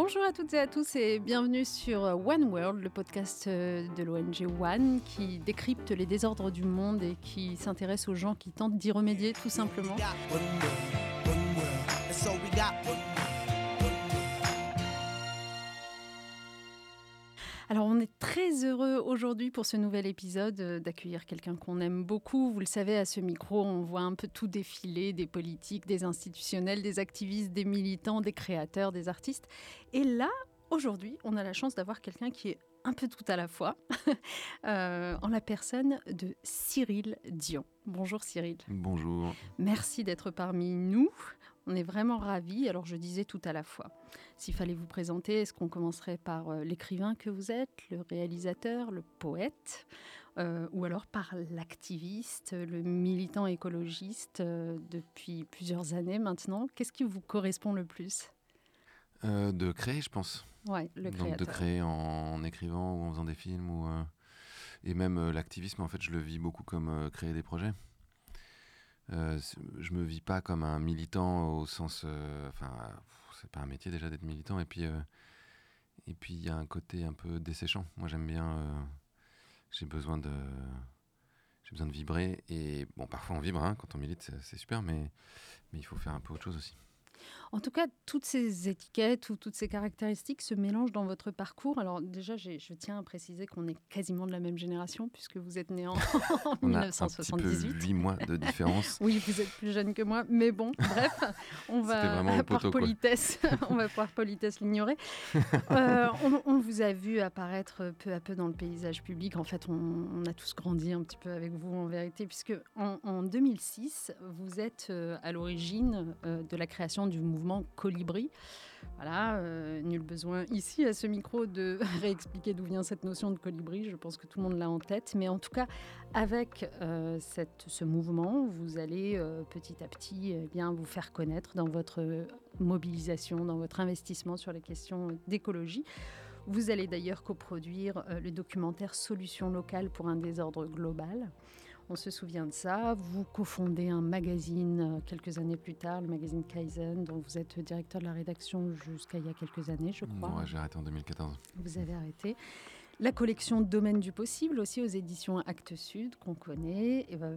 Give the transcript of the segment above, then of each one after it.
Bonjour à toutes et à tous et bienvenue sur One World, le podcast euh, de l'ONG One qui décrypte les désordres du monde et qui s'intéresse aux gens qui tentent d'y remédier tout simplement. Très heureux aujourd'hui pour ce nouvel épisode euh, d'accueillir quelqu'un qu'on aime beaucoup. Vous le savez, à ce micro, on voit un peu tout défiler, des politiques, des institutionnels, des activistes, des militants, des créateurs, des artistes. Et là, aujourd'hui, on a la chance d'avoir quelqu'un qui est un peu tout à la fois, euh, en la personne de Cyril Dion. Bonjour Cyril. Bonjour. Merci d'être parmi nous. On est vraiment ravis. Alors je disais tout à la fois. S'il fallait vous présenter, est-ce qu'on commencerait par euh, l'écrivain que vous êtes, le réalisateur, le poète, euh, ou alors par l'activiste, le militant écologiste depuis plusieurs années maintenant? Qu'est-ce qui vous correspond le plus? De créer, je pense. Ouais, le Donc de créer en, écrivant ou en faisant des films ou euh, et même euh, l'activisme en fait je le vis beaucoup comme euh, créer des projets. Je me vis pas comme un militant au sens enfin c'est pas un métier déjà d'être militant et puis et puis il y a un côté un peu desséchant. Moi j'aime bien j'ai besoin de j'ai besoin de vibrer et bon parfois on vibre hein, quand on milite c'est super mais mais il faut faire un peu autre chose aussi. En tout cas, toutes ces étiquettes ou toutes ces caractéristiques se mélangent dans votre parcours. Alors déjà, je tiens à préciser qu'on est quasiment de la même génération puisque vous êtes né en, 1978. On a mois de différence. oui, vous êtes plus jeune que moi, mais bon, bref, on va par politesse, on va par politesse l'ignorer. Euh, on, vous a vu apparaître peu à peu dans le paysage public. En fait, on, a tous grandi un petit peu avec vous en vérité, puisque en, 2006, vous êtes euh, à l'origine euh, de la création du mouvement Colibri. Voilà, euh, nul besoin ici à ce micro de réexpliquer d'où vient cette notion de colibri. Je pense que tout le monde l'a en tête. Mais en tout cas, avec euh, ce mouvement, vous allez euh, petit à petit eh bien, vous faire connaître dans votre mobilisation, dans votre investissement sur les questions d'écologie. Vous allez d'ailleurs coproduire le documentaire Solutions locales pour un désordre global. On se souvient de ça. Vous cofondez un magazine euh, quelques années plus tard, le magazine Kaizen, dont vous êtes directeur de la rédaction jusqu'à il y a quelques années, je crois. Non, j'ai arrêté en 2014. Vous avez arrêté. La collection Domaine du possible aussi aux éditions Actes Sud qu'on connaît. Ben,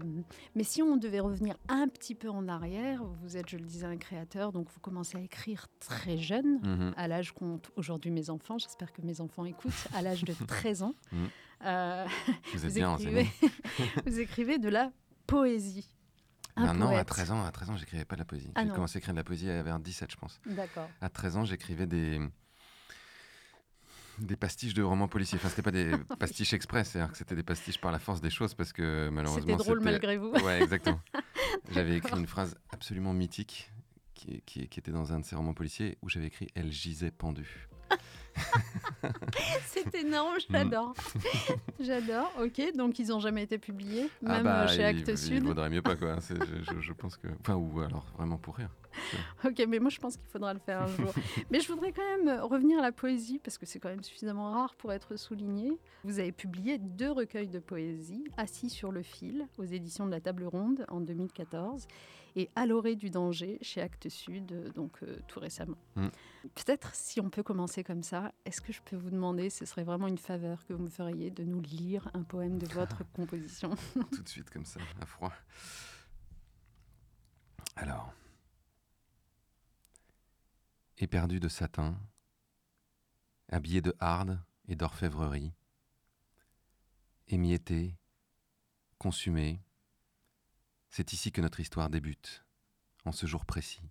mais si on devait revenir un petit peu en arrière, vous êtes, je le disais, un créateur, donc vous commencez à écrire très jeune, mhm. à l'âge qu'ont aujourd'hui mes enfants. J'espère que mes enfants écoutent, à l'âge de 13 ans. Mhm. Euh, vous êtes bien écrivez, vous écrivez de la poésie. Un non, à 13 ans, à 13 ans, j'écrivais pas de la poésie. Ah j'ai commencé à écrire de la poésie vers 17, je pense. D'accord. À 13 ans, j'écrivais des des pastiches de romans policiers. Enfin, c'était pas des pastiches express, c'est-à-dire que c'était des pastiches par la force des choses parce que malheureusement. C'était drôle malgré vous. Ouais, exactement. j'avais écrit une phrase absolument mythique qui, qui, qui, était dans un de ces romans policiers où j'avais écrit Elle gisait pendue. c'est énorme, j'adore. j'adore. Ok, donc ils n'ont jamais été publiés, ah même bah, chez Actes Sud. Il vaudrait mieux pas, quoi. Je, je, pense que. Enfin, ou alors vraiment pour rire. ok, mais moi je pense qu'il faudra le faire un jour. mais je voudrais quand même revenir à la poésie, parce que c'est quand même suffisamment rare pour être souligné. Vous avez publié deux recueils de poésie, Assis sur le fil, aux éditions de la Table Ronde en 2014, et À l'orée du danger, chez Actes Sud, donc euh, tout récemment. Mm. Peut-être si on peut commencer comme ça, est-ce que je peux vous demander, ce serait vraiment une faveur que vous me feriez, de nous lire un poème de votre composition Tout de suite comme ça, à froid. Alors éperdu de satin, habillé de harde et d'orfèvrerie, émietté, consumé, c'est ici que notre histoire débute, en ce jour précis,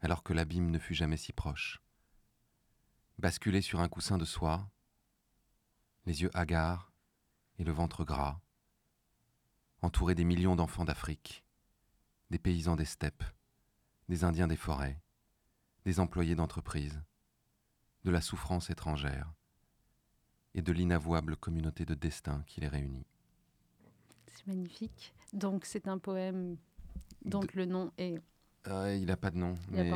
alors que l'abîme ne fut jamais si proche. Basculé sur un coussin de soie, les yeux hagards et le ventre gras, entouré des millions d'enfants d'Afrique, des paysans des steppes, des Indiens des forêts, des employés d'entreprise, de la souffrance étrangère et de l'inavouable communauté de destin qui les réunit. C'est magnifique. Donc c'est un poème dont le nom est euh, il n'a pas de nom, mais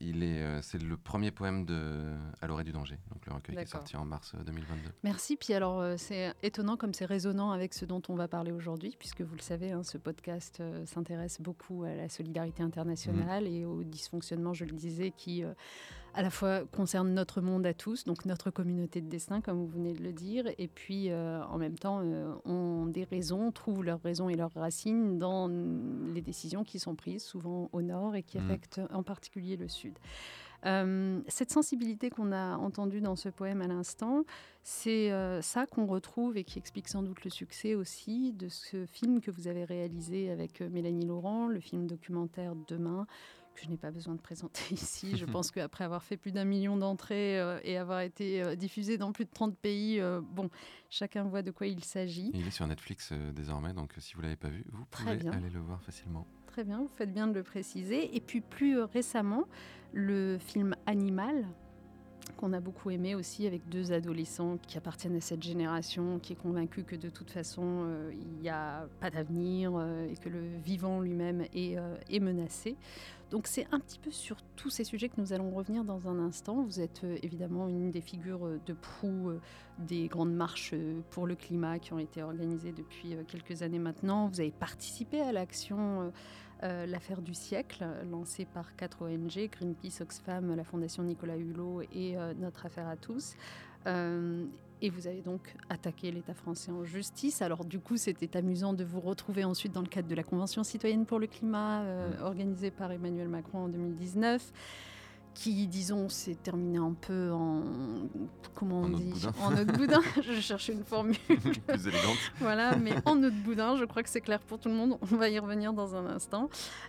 il est, euh, c'est le premier poème de À l'orée du danger, donc le recueil qui est sorti en mars 2022. Euh, Merci. Puis alors, c'est étonnant comme c'est résonnant avec ce dont on va parler aujourd'hui, puisque vous le savez, hein, ce podcast s'intéresse beaucoup à la solidarité internationale mmh. et au dysfonctionnement, je le disais, qui à la fois concerne notre monde à tous, donc notre communauté de destin, comme vous venez de le dire, et puis euh, en même temps euh, ont des raisons, trouvent leurs raisons et leurs racines dans les décisions qui sont prises souvent au nord et qui mmh. affectent en particulier le sud. Euh, cette sensibilité qu'on a entendue dans ce poème à l'instant, c'est ça qu'on retrouve et qui explique sans doute le succès aussi de ce film que vous avez réalisé avec Mélanie Laurent, le film documentaire Demain, que je n'ai pas besoin de présenter ici. Je pense qu'après avoir fait plus d'un million d'entrées euh, et avoir été euh, diffusé dans plus de 30 pays, euh, bon, chacun voit de quoi il s'agit. Il est sur Netflix désormais, donc si vous ne l'avez pas vu, vous pouvez aller le voir facilement. Très bien, vous faites bien de le préciser. Et puis plus récemment, le film Animal, qu'on a beaucoup aimé aussi avec deux adolescents qui appartiennent à cette génération, qui est convaincue que de toute façon il n'y a pas d'avenir et que le vivant lui-même est, est menacé. Donc c'est un petit peu sur tous ces sujets que nous allons revenir dans un instant. Vous êtes euh, évidemment une des figures euh, de proue euh, des grandes marches pour le climat qui ont été organisées depuis quelques années maintenant. Vous avez participé à l'action L'affaire du siècle, lancée par quatre ONG, Greenpeace, Oxfam, la Fondation Nicolas Hulot et Notre Affaire à tous. Et vous avez donc attaqué l'État français en justice. Alors du coup, c'était amusant de vous retrouver ensuite dans le cadre de la Convention citoyenne pour le climat, euh, mmh. organisée par Emmanuel Macron en 2019 qui, disons, s'est terminé un peu en. Comment on dit En autre boudin. je cherche une formule. plus élégante. voilà, mais en autre boudin, je crois que c'est clair pour tout le monde. On va y revenir dans un instant.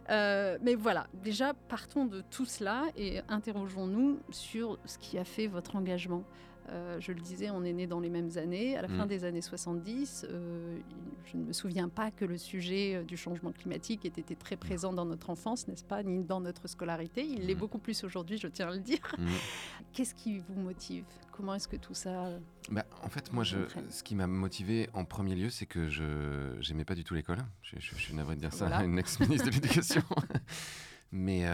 Euh, mais voilà, déjà, partons de tout cela et interrogeons-nous sur ce qui a fait votre engagement. Euh, je le disais, on est né dans les mêmes années. À la fin mm. des années 70, euh, je ne me souviens pas que le sujet euh, du changement climatique ait été très présent dans notre enfance, n'est-ce pas, ni dans notre scolarité. Il l'est mm. beaucoup plus aujourd'hui, je tiens à le dire. Mm. Qu'est-ce qui vous motive? Comment est-ce que tout ça... Bah, en fait, moi, je, ce qui m'a motivé en premier lieu, c'est que je n'aimais pas du tout l'école. Je, suis navré de dire ça à une ex-ministre de l'Éducation. Mais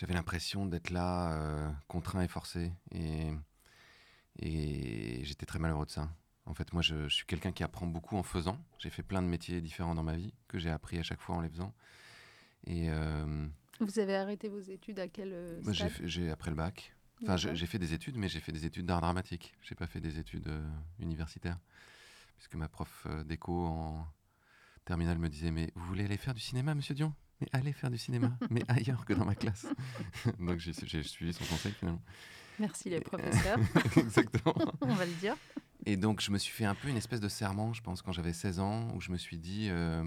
j'avais l'impression d'être là, euh, contraint et forcé. Et, et j'étais très malheureux de ça. En fait, moi, je, suis quelqu'un qui apprend beaucoup en faisant. J'ai fait plein de métiers différents dans ma vie, que j'ai appris à chaque fois en les faisant. Et, euh, Vous avez arrêté vos études à quel euh, stade J'ai après le bac. Enfin, j'ai fait des études, mais j'ai fait des études d'art dramatique. J'ai pas fait des études universitaires. Puisque ma prof d'éco en terminale me disait Mais vous voulez aller faire du cinéma, monsieur Dion? Mais allez faire du cinéma, mais ailleurs que dans ma classe. Donc j'ai suivi son conseil finalement. Merci les professeurs. Exactement. On va le dire. Et donc je me suis fait un peu une espèce de serment, je pense, quand j'avais 16 ans, où je me suis dit, euh,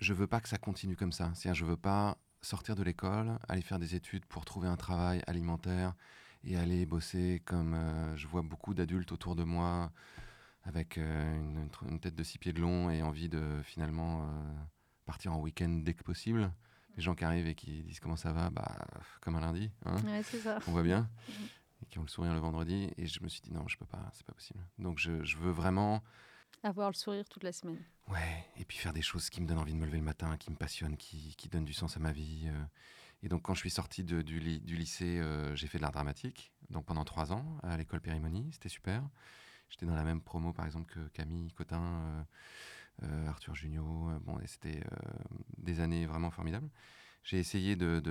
je veux pas que ça continue comme ça. C'est-à-dire, je veux pas sortir de l'école, aller faire des études pour trouver un travail alimentaire et aller bosser comme euh, je vois beaucoup d'adultes autour de moi avec euh, une, tête de six pieds de long et envie de finalement euh, partir en week-end dès que possible. Les gens qui arrivent et qui disent comment ça va, bah, comme un lundi. Hein. ça. On voit bien. Mm. Et qui ont le sourire le vendredi. Et je me suis dit non, je peux pas, c'est pas possible. Donc je, je, veux vraiment. Avoir le sourire toute la semaine. Ouais, et puis faire des choses qui me donnent envie de me lever le matin, qui me passionnent, qui, qui donnent du sens à ma vie. Euh. Et donc quand je suis sorti de, du, du, lycée, euh, j'ai fait de l'art dramatique. Donc pendant trois ans à l'école Périmonie, c'était super. J'étais dans la même promo par exemple que Camille Cotin. Euh, Arthur Junio. Euh, bon, c'était euh, des années vraiment formidables. J'ai essayé de,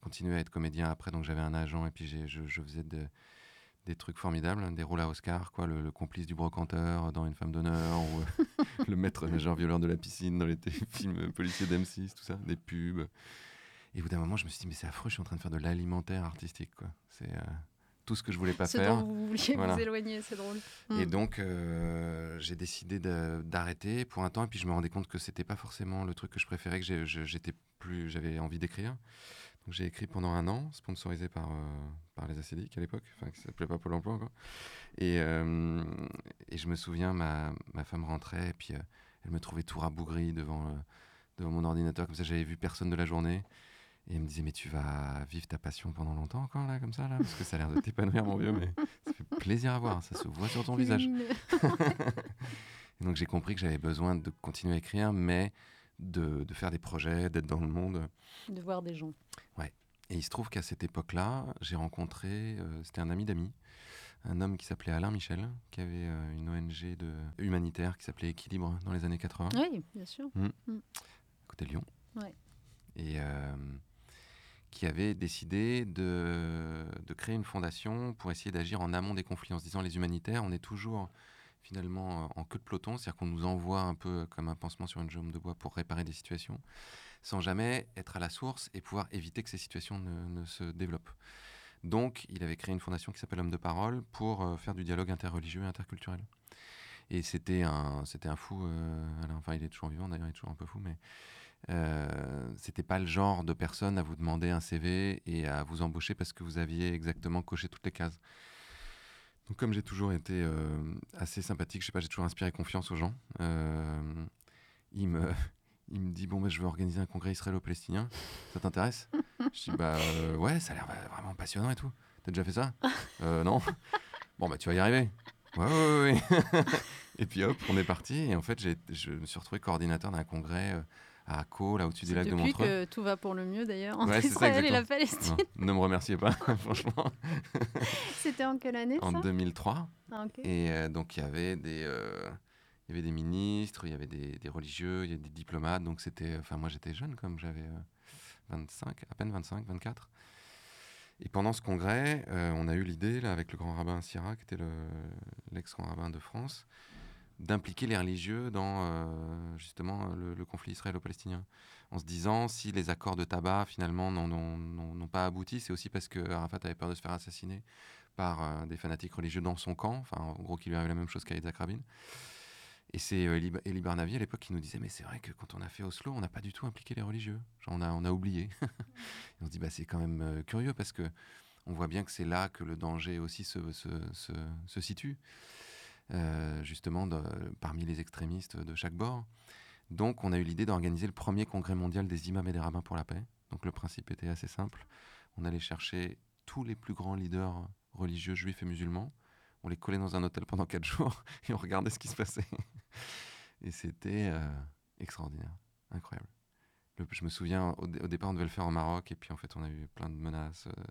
continuer à être comédien après, donc j'avais un agent et puis je, je, faisais des trucs formidables, des rôles à Oscar, quoi, le, complice du brocanteur dans Une femme d'honneur, ou le maître nageur violeur de la piscine dans les films policiers d'M6, tout ça, des pubs. Et au bout d'un moment, je me suis dit, mais c'est affreux, je suis en train de faire de l'alimentaire artistique. Quoi. C'est, tout ce que je voulais pas faire. Dont vous vouliez vous éloigner, c'est drôle. Et hmm. donc, euh, j'ai décidé d'arrêter pour un temps, et puis je me rendais compte que c'était pas forcément le truc que je préférais, que j'étais plus, j'avais envie d'écrire. Donc j'ai écrit pendant un an, sponsorisé par, euh, par les acédiques à l'époque, enfin qui s'appelait pas Pôle Emploi encore. Et, euh, et je me souviens, ma, ma femme rentrait, et puis elle me trouvait tout rabougri devant, devant mon ordinateur, comme ça j'avais vu personne de la journée. Et elle me disait, mais tu vas vivre ta passion pendant longtemps encore, là, comme ça, là? Parce que ça a l'air de t'épanouir, mon vieux, mais ça fait plaisir à voir, ça se voit sur ton visage. et donc j'ai compris que j'avais besoin de continuer à écrire, mais de, de faire des projets, d'être dans le monde. De voir des gens. Ouais. Et il se trouve qu'à cette époque-là, j'ai rencontré, euh, c'était un ami d'amis, un homme qui s'appelait Alain Michel, qui avait euh, une ONG de, humanitaire qui s'appelait Équilibre dans les années 80. Oui, bien sûr. Mmh. À côté de Lyon. Ouais. Et, euh, qui avait décidé de, de, créer une fondation pour essayer d'agir en amont des conflits, en se disant les humanitaires, on est toujours finalement en queue de peloton, c'est-à-dire qu'on nous envoie un peu comme un pansement sur une jambe de bois pour réparer des situations, sans jamais être à la source et pouvoir éviter que ces situations ne, se développent. Donc, il avait créé une fondation qui s'appelle Homme de Parole pour euh, faire du dialogue interreligieux et interculturel. Et c'était un, un fou, euh, enfin il est toujours vivant d'ailleurs, il est toujours un peu fou, mais euh, c'était pas le genre de personne à vous demander un CV et à vous embaucher parce que vous aviez exactement coché toutes les cases. Donc comme j'ai toujours été euh, assez sympathique, je sais pas, j'ai toujours inspiré confiance aux gens, il me, il me dit bon mais je veux organiser un congrès israélo-palestinien, ça t'intéresse? Je dis bah ouais, ça a l'air vraiment passionnant et tout. T'as déjà fait ça? Non. Bon bah tu vas y arriver. Ouais, ouais, ouais. et puis hop, on est parti. Et en fait, je me suis retrouvé coordinateur d'un congrès euh, à Akko, là au-dessus du lac de Montreux. Depuis que tout va pour le mieux d'ailleurs entre Israël et la Palestine. ne me remerciez pas, franchement. C'était en quelle année En 2003. Ah, et euh, donc il y avait des. Euh, il y avait des ministres, il y avait des, des, religieux, il y avait des diplomates. Donc c'était. Enfin, moi j'étais jeune, comme j'avais 25, à peine 25, 24. Et pendant ce congrès, euh, on a eu l'idée, là, avec le grand rabbin Syrah, qui était l'ex-grand rabbin de France, d'impliquer les religieux dans euh, justement le, conflit israélo-palestinien. En se disant, si les accords de tabac finalement n'ont pas abouti, c'est aussi parce que Arafat avait peur de se faire assassiner par euh, des fanatiques religieux dans son camp, enfin en gros qu'il lui arrive la même chose qu'à Yitzhak Rabin. Et c'est euh, Elie Barnavi à l'époque qui nous disait Mais c'est vrai que quand on a fait Oslo, on n'a pas du tout impliqué les religieux. On, a, on a oublié. on se dit bah, C'est quand même euh, curieux parce que on voit bien que c'est là que le danger aussi se, se, se, situe, euh, justement parmi les extrémistes de chaque bord. Donc on a eu l'idée d'organiser le premier congrès mondial des imams et des rabbins pour la paix. Donc le principe était assez simple. On allait chercher tous les plus grands leaders religieux juifs et musulmans on les collait dans un hôtel pendant quatre jours et on regardait ce qui se passait. et c'était euh, extraordinaire, incroyable. je me souviens, au, départ, on devait le faire au Maroc, et puis en fait, on a eu plein de menaces euh,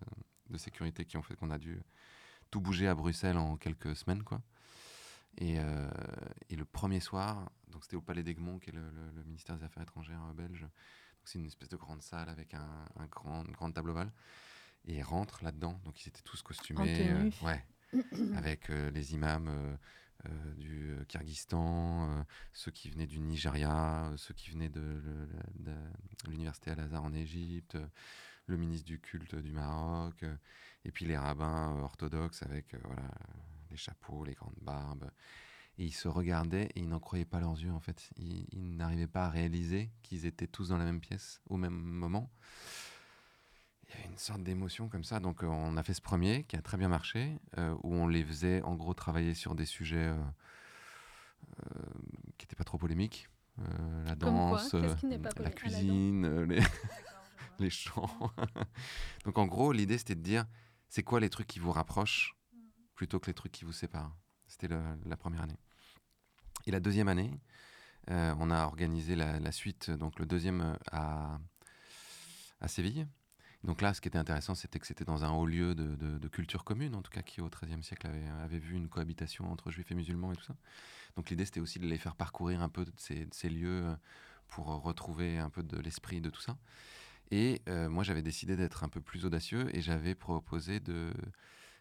de sécurité qui ont fait qu'on a dû tout bouger à Bruxelles en quelques semaines, quoi. Et, euh, le premier soir, donc c'était au Palais d'Egmont, qui est le, ministère des Affaires étrangères belge. c'est une espèce de grande salle avec un, grand, une grande table ovale. Et ils rentrent là-dedans, donc ils étaient tous costumés. ouais, avec euh, les imams euh, euh, du Kyrgyzstan, ceux qui venaient du Nigeria, ceux qui venaient de, l'université Al-Azhar en Égypte, le ministre du culte du Maroc, et puis les rabbins orthodoxes avec voilà, les chapeaux, les grandes barbes. Et ils se regardaient et ils n'en croyaient pas leurs yeux en fait. ils n'arrivaient pas à réaliser qu'ils étaient tous dans la même pièce au même moment il y avait une sorte d'émotion comme ça. Donc, euh, on a fait ce premier qui a très bien marché, euh, où on les faisait en gros travailler sur des sujets euh, qui n'étaient pas trop polémiques. la danse, la cuisine, les, les chants. Donc, en gros, l'idée c'était de dire c'est quoi les trucs qui vous rapprochent plutôt que les trucs qui vous séparent? C'était la première année. Et la deuxième année, on a organisé la, suite, donc le deuxième à, à Séville. Donc là, ce qui était intéressant, c'était que c'était dans un haut lieu de, culture commune, en tout cas, qui au XIIIe siècle avait, vu une cohabitation entre juifs et musulmans et tout ça. Donc l'idée, c'était aussi de les faire parcourir un peu de ces, lieux euh, pour retrouver un peu de l'esprit de tout ça. Et euh, moi, j'avais décidé d'être un peu plus audacieux et j'avais proposé de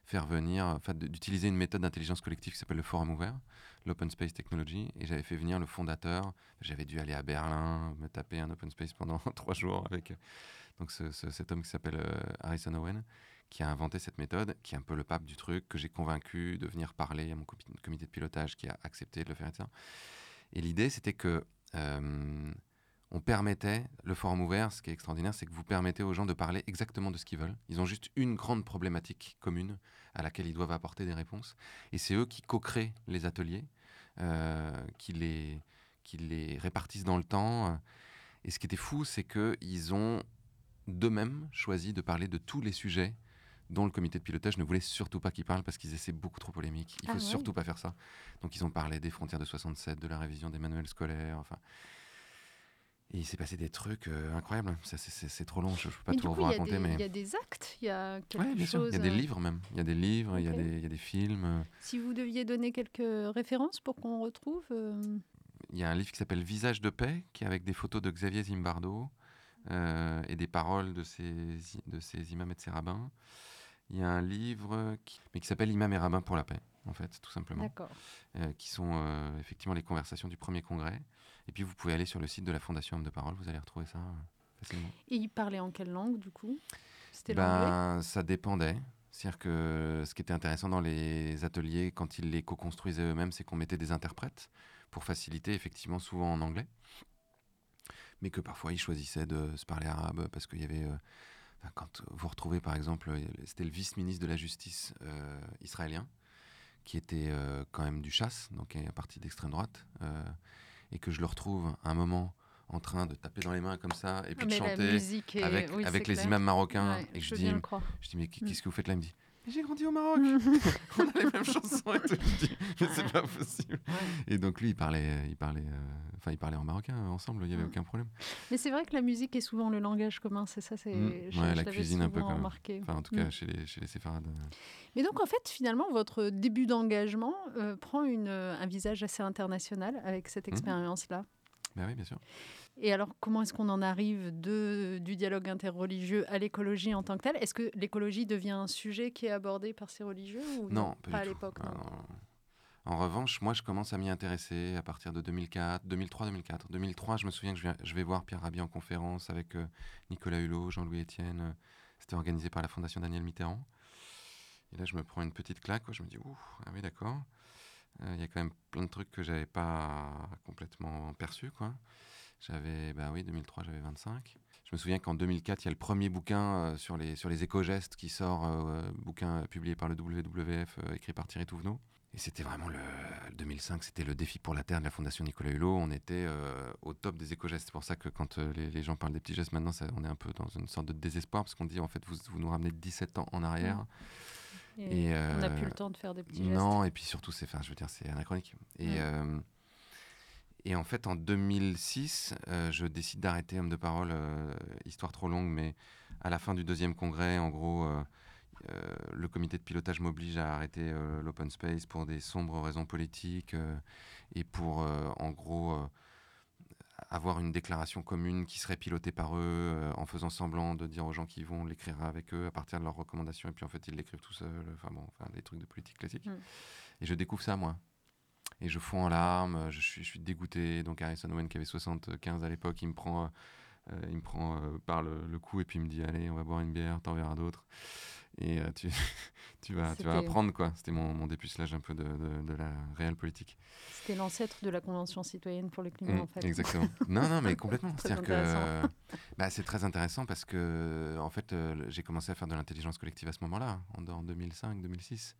faire venir, enfin, d'utiliser une méthode d'intelligence collective qui s'appelle le forum ouvert, l'open space technology. Et j'avais fait venir le fondateur. J'avais dû aller à Berlin, me taper un open space pendant trois jours avec donc cet homme qui s'appelle euh, Harrison Owen, qui a inventé cette méthode, qui est un peu le pape du truc, que j'ai convaincu de venir parler à mon comité de pilotage, qui a accepté de le faire. Etc. Et l'idée, c'était que euh, on permettait, le forum ouvert, ce qui est extraordinaire, c'est que vous permettez aux gens de parler exactement de ce qu'ils veulent. Ils ont juste une grande problématique commune à laquelle ils doivent apporter des réponses. Et c'est eux qui co-créent les ateliers, euh, qui, les, qui les répartissent dans le temps. Et ce qui était fou, c'est qu'ils ont d'eux-mêmes choisi de parler de tous les sujets dont le comité de pilotage ne voulait surtout pas qu'ils parlent parce qu'ils essaient beaucoup trop polémiques. Il faut ah surtout pas faire ça. Donc ils ont parlé des frontières de 67, de la révision des manuels scolaires, enfin. Et il s'est passé des trucs euh, incroyables. C'est trop long, je ne peux pas tout vous raconter. mais il y a des actes, il y a quelque chose. Il y a des euh, livres même. Il y a des livres, il, y a des, il, y a des, films. Si vous deviez donner quelques références pour qu'on retrouve. Euh, il y a un livre qui s'appelle Visage de paix, qui est avec des photos de Xavier Zimbardo, et des paroles de ces imams et de ces rabbins. Il y a un livre qui, mais qui s'appelle Imam et rabbin pour la paix, en fait, tout simplement. qui sont effectivement les conversations du premier congrès. Et puis vous pouvez aller sur le site de la Fondation Homme de Parole, vous allez retrouver ça facilement. Et il parlait en quelle langue du coup? C'était ben, Ça dépendait. C'est-à-dire que ce qui était intéressant dans les ateliers, quand ils les co-construisaient eux-mêmes, c'est qu'on mettait des interprètes pour faciliter, effectivement, souvent en anglais. Mais que parfois ils choisissaient de se parler arabe parce qu'il y avait. Euh, quand vous retrouvez par exemple, c'était le vice-ministre de la Justice euh, israélien, qui était euh, quand même du chasse, donc un parti d'extrême droite, et que je le retrouve à un moment en train de taper dans les mains comme ça et puis de chanter avec, avec les imams marocains. et je, dis, je dis, mais mm. qu'est-ce que vous faites là? Il me dit, j'ai grandi au Maroc. on a les mêmes chansons et tout. Je dis, mais c'est pas possible. Et donc lui, il parlait, il parlait, euh, enfin, il parlait en marocain ensemble. Il n'y avait aucun problème. Mais c'est vrai que la musique est souvent le langage commun. C'est ça, c'est. Mm. la cuisine un peu quand même. Enfin, en tout cas, mm. chez les, chez les séfarades. Euh. Mais donc, en fait, finalement, votre début d'engagement euh, prend une, un visage assez international avec cette expérience-là. Ben oui, bien sûr. Et alors, comment est-ce qu'on en arrive de, du dialogue interreligieux à l'écologie en tant que telle? Est-ce que l'écologie devient un sujet qui est abordé par ces religieux ou non, pas, à l'époque En revanche, moi, je commence à m'y intéresser à partir de 2004, 2003, 2004. 2003, je me souviens que je vais, voir Pierre Rabhi en conférence avec euh, Nicolas Hulot, Jean-Louis Etienne. Euh, c'était organisé par la Fondation Daniel Mitterrand. Et là, je me prends une petite claque. Je me dis, ouh, ah oui, d'accord. Euh, il y a quand même plein de trucs que j'avais pas complètement perçus, quoi. J'avais, bah oui, 2003, j'avais 25. Je me souviens qu'en 2004, il y a le premier bouquin euh, sur les, sur les éco-gestes qui sort, euh, bouquin publié par le WWF, euh, écrit par Thierry Touvenot. Et c'était vraiment le, 2005, c'était le défi pour la Terre de la Fondation Nicolas Hulot. On était au top des éco-gestes. C'est pour ça que quand les, gens parlent des petits gestes maintenant, ça, on est un peu dans une sorte de désespoir parce qu'on dit en fait, vous, vous nous ramenez 17 ans en arrière. Mmh. Et, on n'a plus le temps de faire des petits gestes. Non, et puis surtout, c'est, je veux dire, c'est anachronique. Et, mmh. Et en fait, en 2006, euh, je décide d'arrêter Homme de Parole, euh, histoire trop longue, mais à la fin du deuxième congrès, en gros, euh, le comité de pilotage m'oblige à arrêter l'open space pour des sombres raisons politiques et pour, en gros, avoir une déclaration commune qui serait pilotée par eux, en faisant semblant de dire aux gens qui vont l'écrire avec eux à partir de leurs recommandations, et puis en fait, ils l'écrivent tout seuls, enfin bon, enfin, des trucs de politique classique. Mm. Et je découvre ça, moi et je fonds en larmes, je suis, je suis dégoûté. Donc Harrison Owen, qui avait 75 à l'époque, il me prend, euh, il me prend euh, par le, cou et puis il me dit Allez, on va boire une bière, t'en verras d'autres. Et euh, tu, tu, vas, tu vas apprendre, quoi. C'était mon, mon dépucelage un peu de, de, la réelle politique. C'était l'ancêtre de la Convention citoyenne pour le climat, mmh, en fait. Exactement. non, non, mais complètement. C'est que bah, c'est très intéressant parce que, en fait, j'ai commencé à faire de l'intelligence collective à ce moment-là, en, en 2005-2006.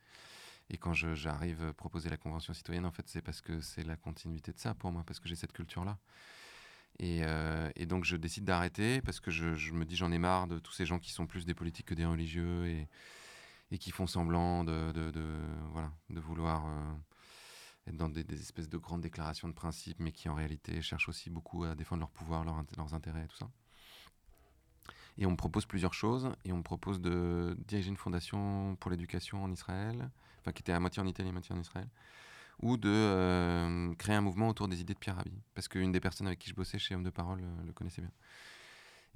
Et quand j'arrive proposer la Convention citoyenne, en fait, c'est parce que c'est la continuité de ça pour moi, parce que j'ai cette culture-là. Et, euh, et, donc je décide d'arrêter parce que je, je me dis j'en ai marre de tous ces gens qui sont plus des politiques que des religieux et, et qui font semblant de, de, voilà, de vouloir euh, être dans des, des, espèces de grandes déclarations de principe, mais qui en réalité cherchent aussi beaucoup à défendre leur pouvoir, leur, leurs intérêts et tout ça. Et on me propose plusieurs choses. Et on me propose de diriger une fondation pour l'éducation en Israël, enfin qui était à moitié en Italie, à moitié en Israël, ou de euh, créer un mouvement autour des idées de Pierre Rabhi. Parce qu'une des personnes avec qui je bossais chez Homme de Parole euh, le connaissait bien.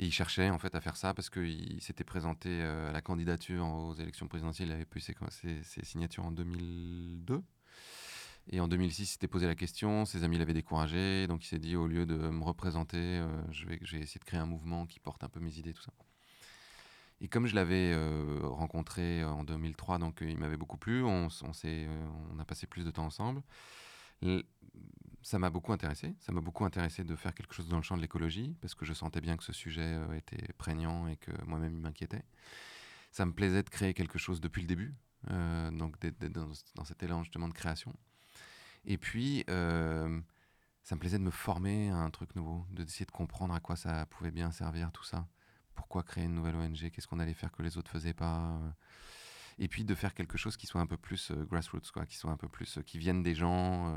Et il cherchait en fait à faire ça parce qu'il s'était présenté euh, à la candidature aux élections présidentielles. Il avait pu ses, ses signatures en 2002. Et en 2006, il s'était posé la question, ses amis l'avaient découragé, donc il s'est dit, au lieu de me représenter, vais, je, vais, essayer de créer un mouvement qui porte un peu mes idées, tout ça. Et comme je l'avais euh, rencontré en 2003, donc euh, il m'avait beaucoup plu, euh, on, a passé plus de temps ensemble. ça m'a beaucoup intéressé. Ça m'a beaucoup intéressé de faire quelque chose dans le champ de l'écologie, parce que je sentais bien que ce sujet était prégnant et que moi-même il m'inquiétait. Ça me plaisait de créer quelque chose depuis le début, donc dans, cet élan justement de création. Et puis, ça me plaisait de me former à un truc nouveau, d'essayer de comprendre à quoi ça pouvait bien servir, tout ça pourquoi créer une nouvelle ONG, qu'est-ce qu'on allait faire que les autres faisaient pas. Euh? et puis de faire quelque chose qui soit un peu plus euh, grassroots, quoi, qui soit un peu plus, euh, qui vienne des gens.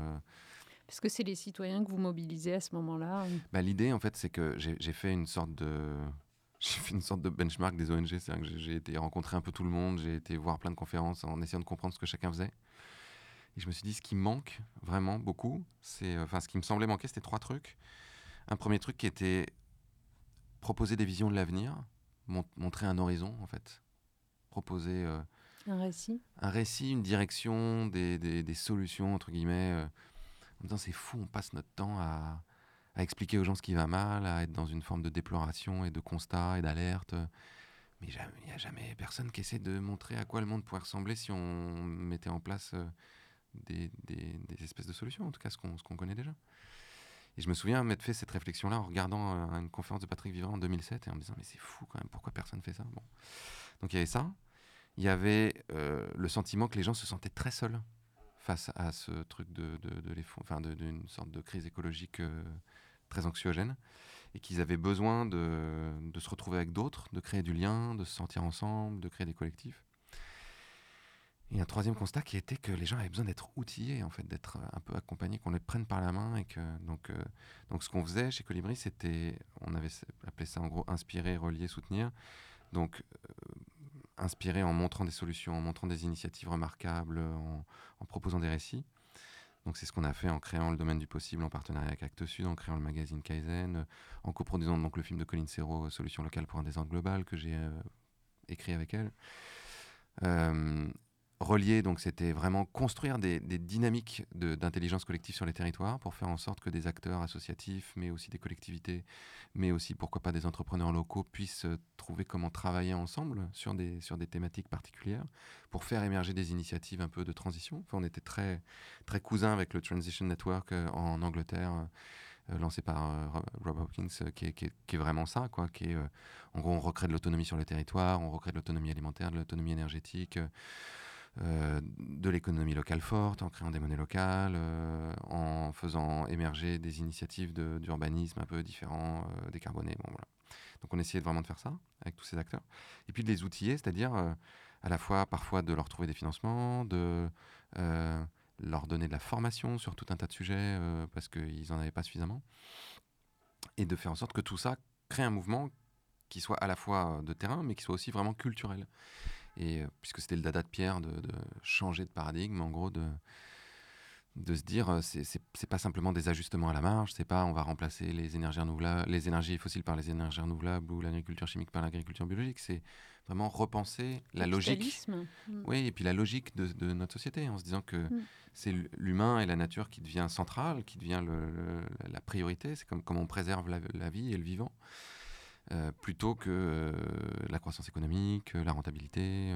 Parce que c'est les citoyens que vous mobilisez à ce moment-là. Bah, L'idée, en fait, c'est que j'ai fait une sorte de j'ai fait une sorte de benchmark des ONG, c'est-à-dire que j'ai été rencontrer un peu tout le monde, j'ai été voir plein de conférences en essayant de comprendre ce que chacun faisait. Et je me suis dit, ce qui manque vraiment beaucoup, c'est, enfin, ce qui me semblait manquer, c'était trois trucs. Un premier truc qui était proposer des visions de l'avenir, montrer un horizon en fait, proposer euh, un récit, un récit, une direction, des, des, solutions entre guillemets. Euh, en disant c'est fou, on passe notre temps à, à, expliquer aux gens ce qui va mal, à être dans une forme de déploration et de constat et d'alerte. Mais il n'y a jamais personne qui essaie de montrer à quoi le monde pourrait ressembler si on mettait en place euh, des, espèces de solutions, en tout cas ce qu'on connaît déjà. Et je me souviens m'être fait cette réflexion-là en regardant euh, une conférence de Patrick Vivant en 2007 et en me disant mais c'est fou quand même, pourquoi personne fait ça? Bon. Donc il y avait ça. Il y avait euh, le sentiment que les gens se sentaient très seuls face à ce truc de, de, de enfin d'une sorte de crise écologique euh, très anxiogène et qu'ils avaient besoin de se retrouver avec d'autres, de créer du lien, de se sentir ensemble, de créer des collectifs. Et un troisième constat qui était que les gens avaient besoin d'être outillés, en fait, d'être un peu accompagnés, qu'on les prenne par la main. Et que, donc, euh, donc ce qu'on faisait chez Colibri, c'était, on avait appelé ça en gros inspirer, relier, soutenir. Donc, euh, inspirer en montrant des solutions, en montrant des initiatives remarquables, en, proposant des récits. Donc c'est ce qu'on a fait en créant le domaine du possible en partenariat avec Actes Sud, en créant le magazine Kaizen, en coproduisant donc le film de Colin Serrault, Solution locale pour un désordre global, que j'ai euh, écrit avec elle. Relier, donc c'était vraiment construire des, dynamiques d'intelligence collective sur les territoires pour faire en sorte que des acteurs associatifs, mais aussi des collectivités, mais aussi pourquoi pas des entrepreneurs locaux puissent euh, trouver comment travailler ensemble sur des, sur des thématiques particulières pour faire émerger des initiatives un peu de transition. Enfin, on était très, très cousins avec le Transition Network euh, en Angleterre. Euh, lancé par Rob Hopkins, qui est, qui, est, vraiment ça, quoi, qui est, en gros, on recrée de l'autonomie sur les territoires, on recrée de l'autonomie alimentaire, de l'autonomie énergétique, de l'économie locale forte, en créant des monnaies locales, euh, en faisant émerger des initiatives d'urbanisme un peu différents, euh, décarbonés. Bon. Donc on essayait vraiment de faire ça avec tous ces acteurs. Et puis de les outiller, c'est-à-dire à la fois parfois de leur trouver des financements, de leur donner de la formation sur tout un tas de sujets parce qu'ils n'en avaient pas suffisamment, et de faire en sorte que tout ça crée un mouvement qui soit à la fois de terrain, mais qui soit aussi vraiment culturel. Et euh, puisque c'était le dada de Pierre de, changer de paradigme, en gros, de, de se dire, euh, c'est pas simplement des ajustements à la marge, c'est pas on va remplacer les énergies renouvelables, les énergies fossiles par les énergies renouvelables ou l'agriculture chimique par l'agriculture biologique, c'est vraiment repenser la logique. Mm. Oui, et puis la logique de, de, notre société, en se disant que mm. c'est l'humain et la nature qui devient centrale, qui devient le, la priorité, c'est comme comment on préserve la, la, vie et le vivant. Euh, plutôt que euh, la croissance économique, euh, la rentabilité.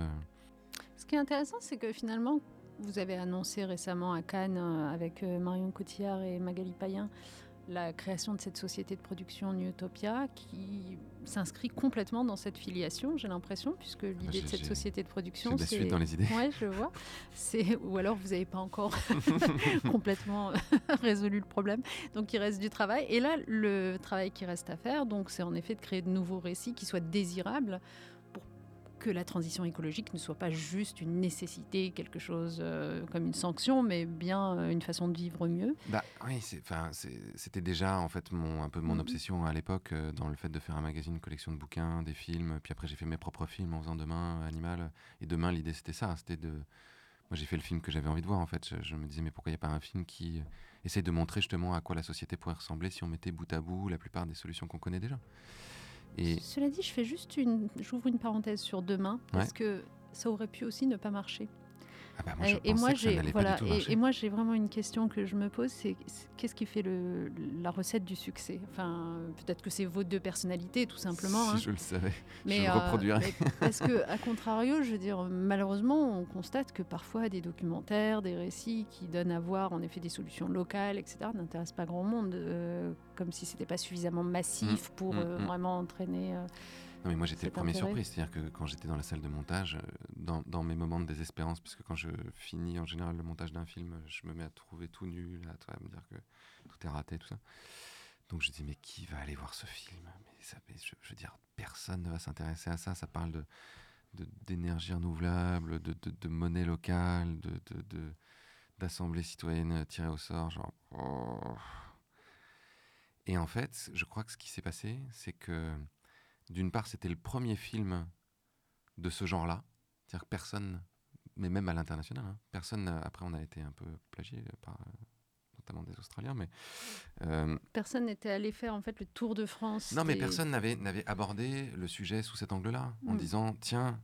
Ce qui est intéressant, c'est que finalement, vous avez annoncé récemment à Cannes avec Marion Cotillard et Magali Payen la création de cette société de production Newtopia qui s'inscrit complètement dans cette filiation, j'ai l'impression, puisque l'idée de cette société de production, c'est dans les idées. Ouais, je vois. C'est ou alors vous n'avez pas encore complètement résolu le problème, donc il reste du travail. Et là, le travail qui reste à faire, donc, c'est en effet de créer de nouveaux récits qui soient désirables que la transition écologique ne soit pas juste une nécessité, quelque chose euh, comme une sanction, mais bien euh, une façon de vivre mieux. Bah oui, c'était déjà en fait mon, un peu mon mm-hmm. obsession à l'époque euh, dans le fait de faire un magazine, une collection de bouquins, des films. Puis après j'ai fait mes propres films en faisant Demain Animal. Et Demain l'idée c'était ça, c'était de moi, j'ai fait le film que j'avais envie de voir, en fait. Je, me disais, mais pourquoi il n'y a pas un film qui essaye de montrer justement à quoi la société pourrait ressembler si on mettait bout à bout la plupart des solutions qu'on connaît déjà? Cela dit, je fais juste une, j'ouvre une parenthèse sur demain parce que ça aurait pu aussi ne pas marcher. Ah bah moi, et, moi, j'ai voilà, et, moi j'ai vraiment une question que je me pose, c'est qu'est-ce qui fait le, la recette du succès? Enfin, peut-être que c'est vos deux personnalités, tout simplement. Si hein. je le savais, mais, je le euh, reproduirais. parce que, à contrario, je veux dire, malheureusement, on constate que parfois des documentaires, des récits qui donnent à voir en effet des solutions locales, etc., n'intéressent pas grand monde, euh, comme si c'était pas suffisamment massif mmh, pour mmh, euh, mmh. vraiment entraîner mais moi j'étais le premier surpris, c'est-à-dire que quand j'étais dans la salle de montage, euh, dans, mes moments de désespérance, puisque quand je finis en général le montage d'un film, je me mets à trouver tout nul, à, me dire que tout est raté, tout ça. Donc je dis mais qui va aller voir ce film? Mais, ça, je, veux dire, personne ne va s'intéresser à ça. Ça parle de d'énergie renouvelable, de, de, monnaie locale, de, d'assemblée citoyenne tirée au sort, genre. Oh. Et en fait, je crois que ce qui s'est passé, c'est que d'une part, c'était le premier film de ce genre-là. C'est-à-dire que personne, mais même à l'international, hein, personne, après on a été un peu plagié par notamment des Australiens. Mais personne n'était allé faire en fait le tour de France. Non, mais personne n'avait n'avait abordé le sujet sous cet angle-là, en mm. disant tiens,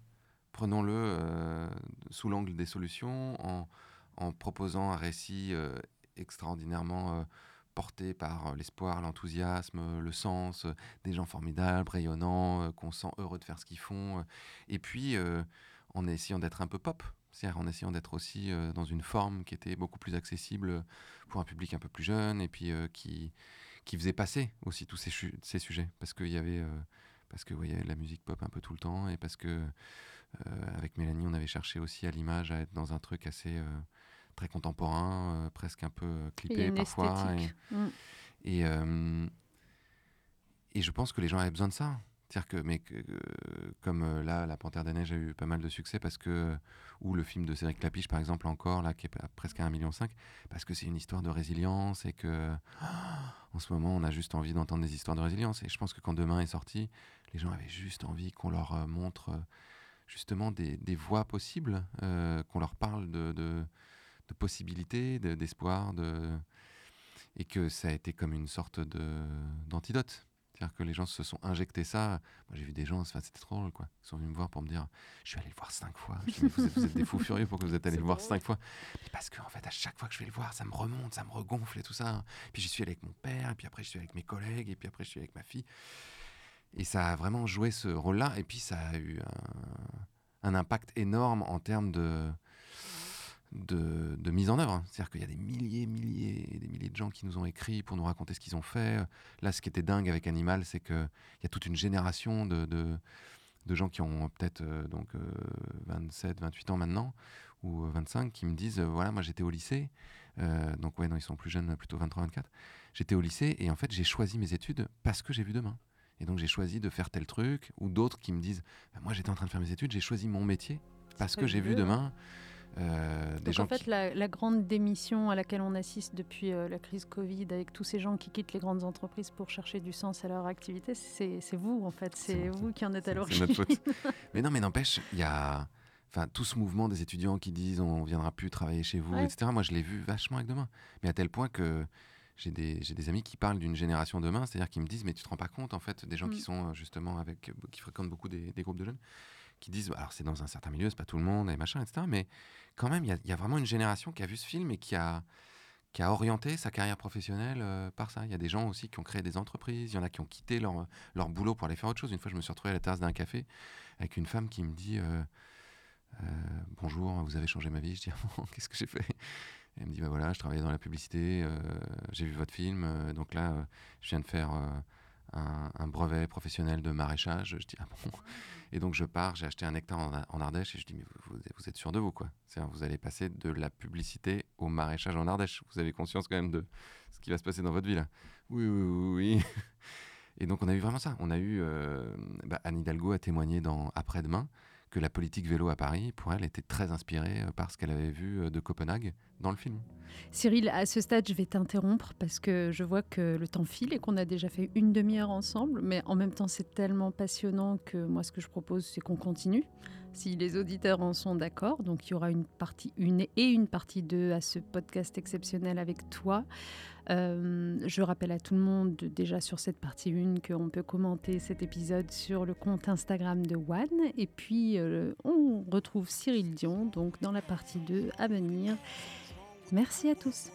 prenons-le sous l'angle des solutions, en, en proposant un récit extraordinairement porté par euh, l'espoir, l'enthousiasme, euh, le sens, euh, des gens formidables, rayonnants, qu'on sent heureux de faire ce qu'ils font. Et puis, en essayant d'être un peu pop, en essayant d'être aussi dans une forme qui était beaucoup plus accessible pour un public un peu plus jeune et puis qui, qui faisait passer aussi tous ces, ces sujets. Parce qu'il y avait... parce que y avait de la musique pop un peu tout le temps et parce que avec Mélanie on avait cherché aussi à l'image à être dans un truc assez très contemporain, euh, presque un peu euh, clippé parfois. Mm. Et, euh, et, je pense que les gens avaient besoin de ça. C'est-à-dire que, mais comme là, La Panthère des Neiges a eu pas mal de succès parce que, ou le film de Cédric Clapiche par exemple encore, là, qui est presque à 1,5 million, parce que c'est une histoire de résilience et que, en ce moment, on a juste envie d'entendre des histoires de résilience. Et je pense que quand Demain est sorti, les gens avaient juste envie qu'on leur montre justement des, des voies possibles, qu'on leur parle de, de de possibilités, d'espoir, de, et que ça a été comme une sorte d'antidote. C'est-à-dire que les gens se sont injectés ça. Moi, j'ai vu des gens, c'était trop drôle, quoi. Ils sont venus me voir pour me dire Je suis allé le voir cinq fois. vous, êtes, des fous furieux pour que vous êtes allé le voir cinq fois. parce qu'en en fait, à chaque fois que je vais le voir, ça me remonte, ça me regonfle et tout ça. Puis j'y suis allé avec mon père, et puis après, je suis avec mes collègues, et puis après, je suis avec ma fille. Et ça a vraiment joué ce rôle-là. Et puis, ça a eu un, un impact énorme en termes de de, mise en œuvre. C'est-à-dire qu'il y a des milliers, milliers et des milliers de gens qui nous ont écrit pour nous raconter ce qu'ils ont fait. Là, ce qui était dingue avec Animal, c'est qu'il y a toute une génération de, de, gens qui ont peut-être euh, donc 27, euh, 28 ans maintenant, ou 25, euh, qui me disent, voilà, moi j'étais au lycée. donc ouais, non, ils sont plus jeunes, plutôt 23, 24. J'étais au lycée et en fait, j'ai choisi mes études parce que j'ai vu demain. Et donc j'ai choisi de faire tel truc, ou d'autres qui me disent, bah, moi j'étais en train de faire mes études, j'ai choisi mon métier parce que j'ai vu demain. Euh, Donc en fait, la, grande démission à laquelle on assiste depuis euh, la crise Covid, avec tous ces gens qui quittent les grandes entreprises pour chercher du sens à leur activité, c'est vous en fait, c'est vous qui en êtes à l'origine. mais non, mais n'empêche, il y a enfin, tout ce mouvement des étudiants qui disent on viendra plus travailler chez vous, etc. Moi, je l'ai vu vachement avec demain, mais à tel point que j'ai des, des, amis qui parlent d'une génération demain, c'est-à-dire qui me disent mais tu te rends pas compte en fait des gens qui mm. sont euh, justement avec qui fréquentent beaucoup des, des groupes de jeunes qui disent, bah, alors c'est dans un certain milieu, c'est pas tout le monde, et machin, etc. Mais quand même, il y, a vraiment une génération qui a vu ce film et qui a, qui a orienté sa carrière professionnelle euh, par ça. Il y a des gens aussi qui ont créé des entreprises, il y en a qui ont quitté leur, leur boulot pour aller faire autre chose. Une fois, je me suis retrouvé à la terrasse d'un café avec une femme qui me dit euh, euh, Bonjour, vous avez changé ma vie? Je dis ah Qu'est-ce que j'ai fait? Elle me dit bah voilà, je travaillais dans la publicité, j'ai vu votre film, donc là, je viens de faire un, brevet professionnel de maraîchage. Je dis, ah bon Et donc je pars, j'ai acheté un hectare en, Ardèche et je dis, mais vous, vous êtes sûr de vous, quoi? Vous allez passer de la publicité au maraîchage en Ardèche. Vous avez conscience quand même de ce qui va se passer dans votre vie, là Oui, oui, oui, oui. Et donc on a eu vraiment ça. On a eu, euh, bah, Anne Hidalgo a témoigné dans Après-demain que la politique vélo à Paris, pour elle, était très inspirée euh, par ce qu'elle avait vu euh, de Copenhague dans le film. Cyril, à ce stade, je vais t'interrompre parce que je vois que le temps file et qu'on a déjà fait une demi-heure ensemble, mais en même temps, c'est tellement passionnant que moi, ce que je propose, c'est qu'on continue si les auditeurs en sont d'accord. Donc il y aura une partie 1 et une partie 2 à ce podcast exceptionnel avec toi. Euh, je rappelle à tout le monde déjà sur cette partie 1 qu'on peut commenter cet épisode sur le compte Instagram de One. Et puis euh, on retrouve Cyril Dion donc dans la partie 2 à venir. Merci à tous.